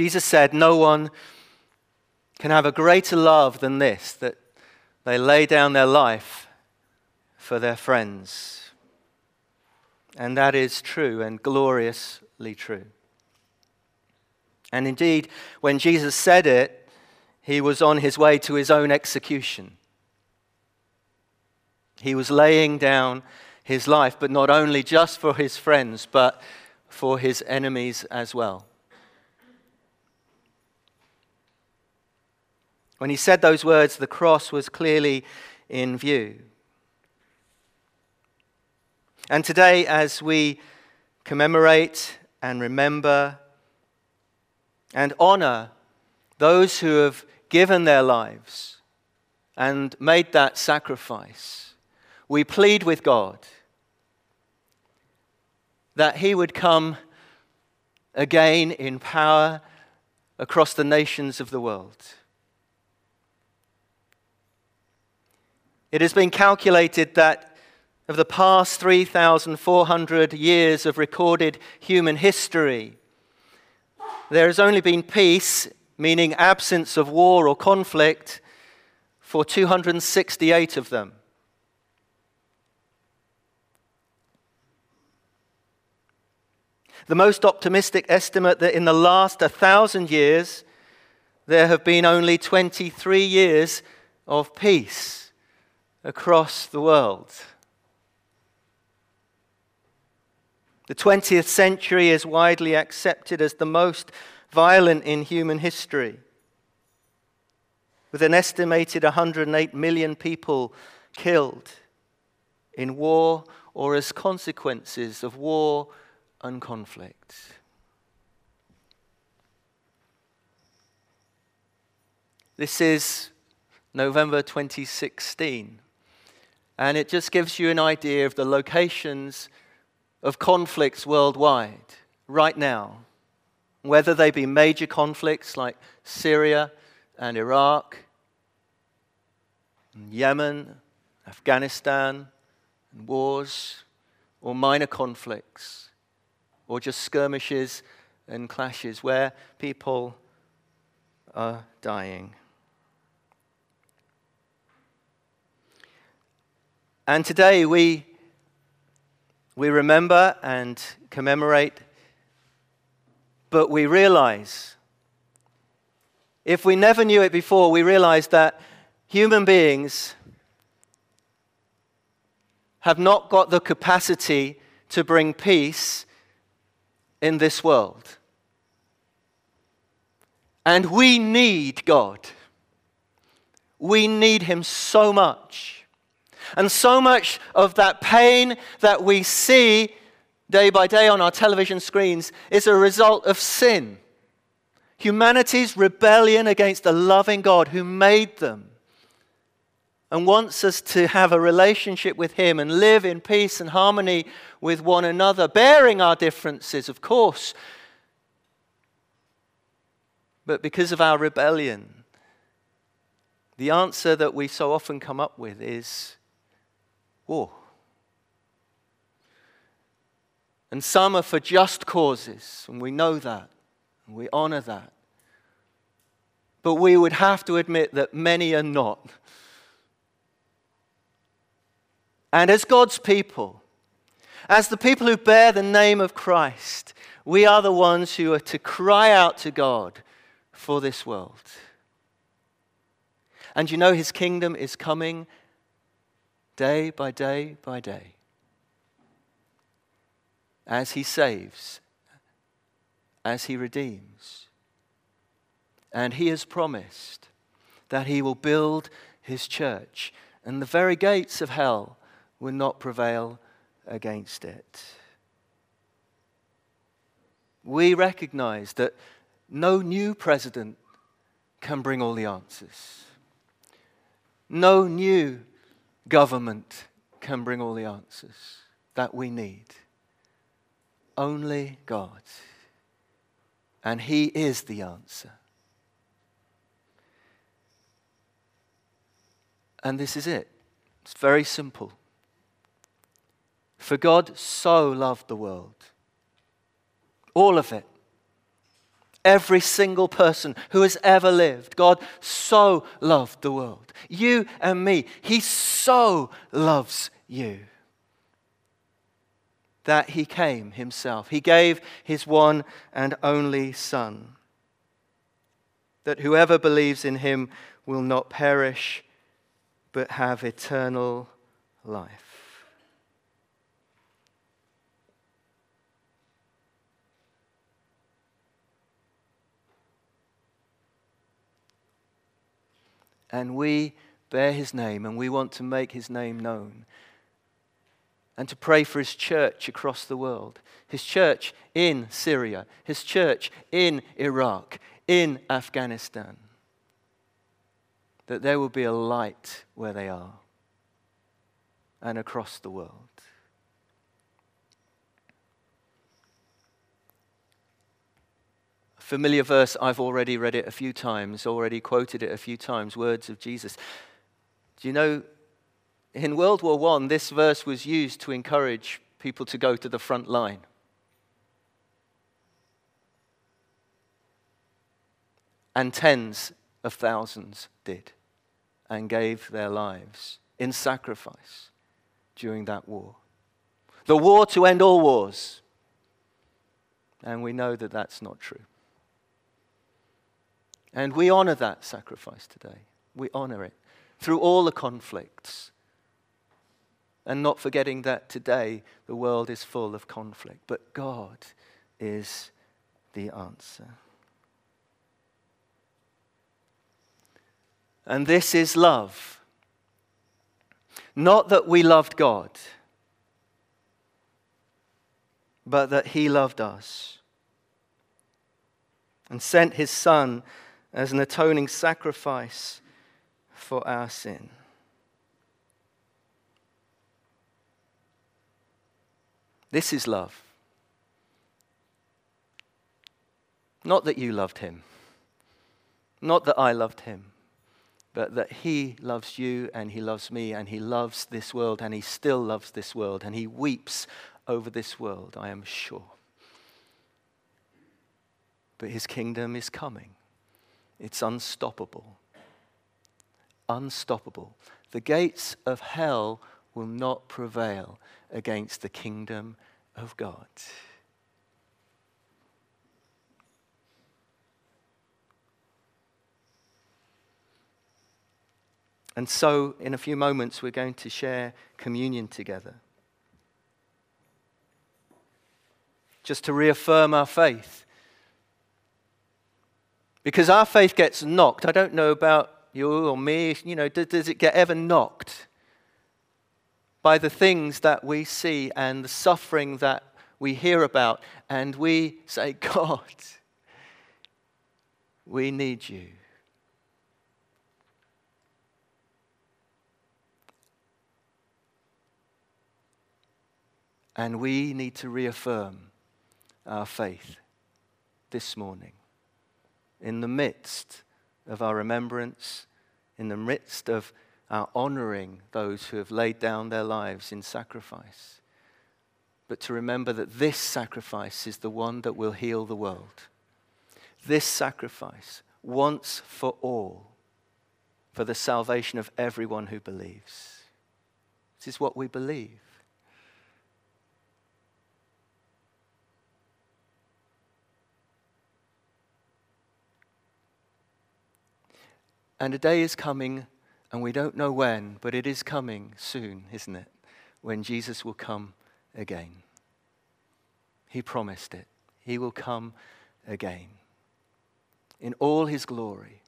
Jesus said, No one can have a greater love than this, that they lay down their life for their friends. And that is true and gloriously true. And indeed, when Jesus said it, he was on his way to his own execution. He was laying down his life, but not only just for his friends, but for his enemies as well. When he said those words, the cross was clearly in view. And today, as we commemorate and remember and honor those who have given their lives and made that sacrifice, we plead with God that He would come again in power across the nations of the world. It has been calculated that of the past 3,400 years of recorded human history, there has only been peace, meaning absence of war or conflict, for 268 of them. The most optimistic estimate that in the last 1,000 years, there have been only 23 years of peace across the world. The 20th century is widely accepted as the most violent in human history, with an estimated 108 million people killed in war or as consequences of war and conflict. This is November 2016, and it just gives you an idea of the locations of conflicts worldwide right now, whether they be major conflicts like Syria and Iraq, and Yemen, Afghanistan, and wars, or minor conflicts, or just skirmishes and clashes where people are dying. And today we we remember and commemorate, but we realize, if we never knew it before, we realize that human beings have not got the capacity to bring peace in this world. And we need God. We need Him so much. And so much of that pain that we see day by day on our television screens is a result of sin. Humanity's rebellion against the loving God who made them and wants us to have a relationship with Him and live in peace and harmony with one another, bearing our differences, of course. But because of our rebellion, the answer that we so often come up with is war. And some are for just causes, and we know that, and we honor that. But we would have to admit that many are not. And as God's people, as the people who bear the name of Christ, we are the ones who are to cry out to God for this world. And you know, his kingdom is coming day by day by day as he saves, as he redeems. And he has promised that he will build his church, and the very gates of hell will not prevail against it. We recognize that no new president can bring all the answers. No new government can bring all the answers that we need. Only God. And He is the answer. And this is it. It's very simple. For God so loved the world, all of it, Every single person who has ever lived. God so loved the world. You and me. He so loves you that he came himself. He gave his one and only Son. That whoever believes in him will not perish, but have eternal life. And we bear his name and we want to make his name known and to pray for his church across the world, his church in Syria, his church in Iraq, in Afghanistan, that there will be a light where they are and across the world. Familiar verse. I've already read it a few times, already quoted it a few times words of Jesus. Do you know, in World War I, this verse was used to encourage people to go to the front line. And tens of thousands did and gave their lives in sacrifice during that war. The war to end all wars. And we know that that's not true. And we honor that sacrifice today. We honor it through all the conflicts. And not forgetting that today the world is full of conflict, but God is the answer. And this is love. Not that we loved God, but that He loved us and sent His Son as an atoning sacrifice for our sin. This is love. Not that you loved him, not that I loved him, but that he loves you and he loves me and he loves this world and he still loves this world and he weeps over this world, I am sure. But his kingdom is coming. It's unstoppable. Unstoppable. The gates of hell will not prevail against the kingdom of God. And so, in a few moments, we're going to share communion together. Just to reaffirm our faith because our faith gets knocked. I don't know about you or me, you know, does, does it get ever knocked by the things that we see and the suffering that we hear about? And we say, God, we need you. And we need to reaffirm our faith this morning in the midst of our remembrance, in the midst of our honoring those who have laid down their lives in sacrifice. But to remember that this sacrifice is the one that will heal the world. This sacrifice, once for all, for the salvation of everyone who believes. This is what we believe. And a day is coming, and we don't know when, but it is coming soon, isn't it? When Jesus will come again. He promised it. He will come again in all his glory.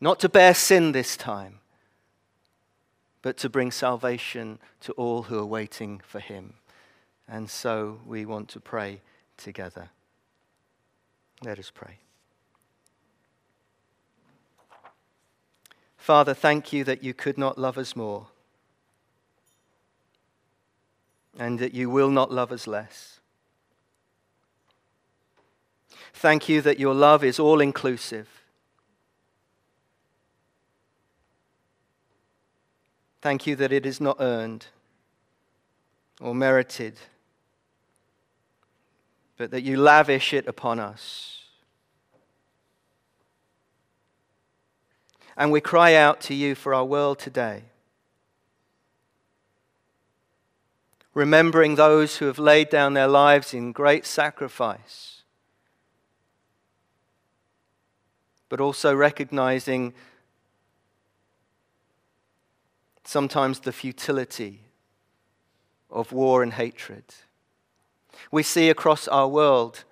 Not to bear sin this time, but to bring salvation to all who are waiting for him. And so we want to pray together. Let us pray. Father, thank you that you could not love us more and that you will not love us less. Thank you that your love is all inclusive. Thank you that it is not earned or merited, but that you lavish it upon us And we cry out to you for our world today. Remembering those who have laid down their lives in great sacrifice, but also recognizing sometimes the futility of war and hatred. We see across our world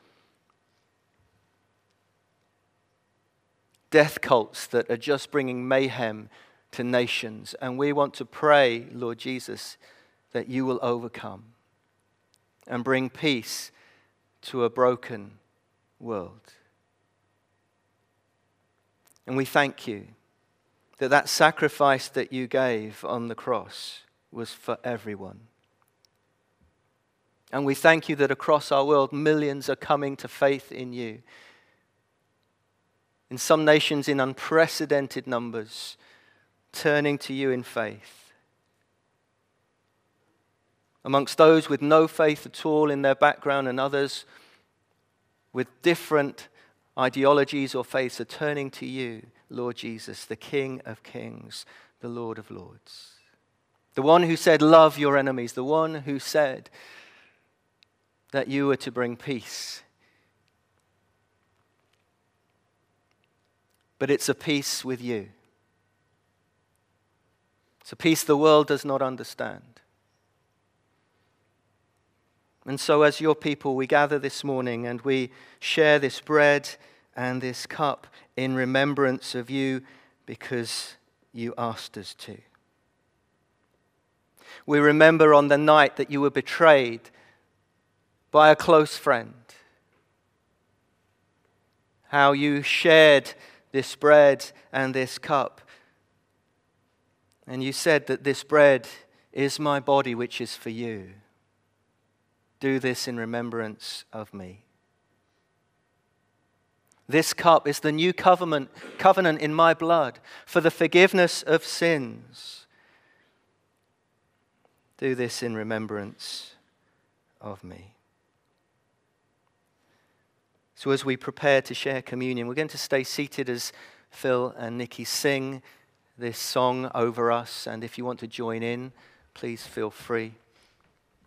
death cults that are just bringing mayhem to nations. And we want to pray, Lord Jesus, that you will overcome and bring peace to a broken world. And we thank you that that sacrifice that you gave on the cross was for everyone. And we thank you that across our world, millions are coming to faith in you in some nations in unprecedented numbers, turning to you in faith. Amongst those with no faith at all in their background, and others with different ideologies or faiths are turning to you, Lord Jesus, the King of kings, the Lord of lords. The one who said, Love your enemies, the one who said that you were to bring peace but it's a peace with you. It's a peace the world does not understand. And so, as your people, we gather this morning and we share this bread and this cup in remembrance of you because you asked us to. We remember on the night that you were betrayed by a close friend, how you shared this bread and this cup. And you said that this bread is my body, which is for you. Do this in remembrance of me. This cup is the new covenant, covenant in my blood for the forgiveness of sins. Do this in remembrance of me. So, as we prepare to share communion, we're going to stay seated as Phil and Nikki sing this song over us. And if you want to join in, please feel free.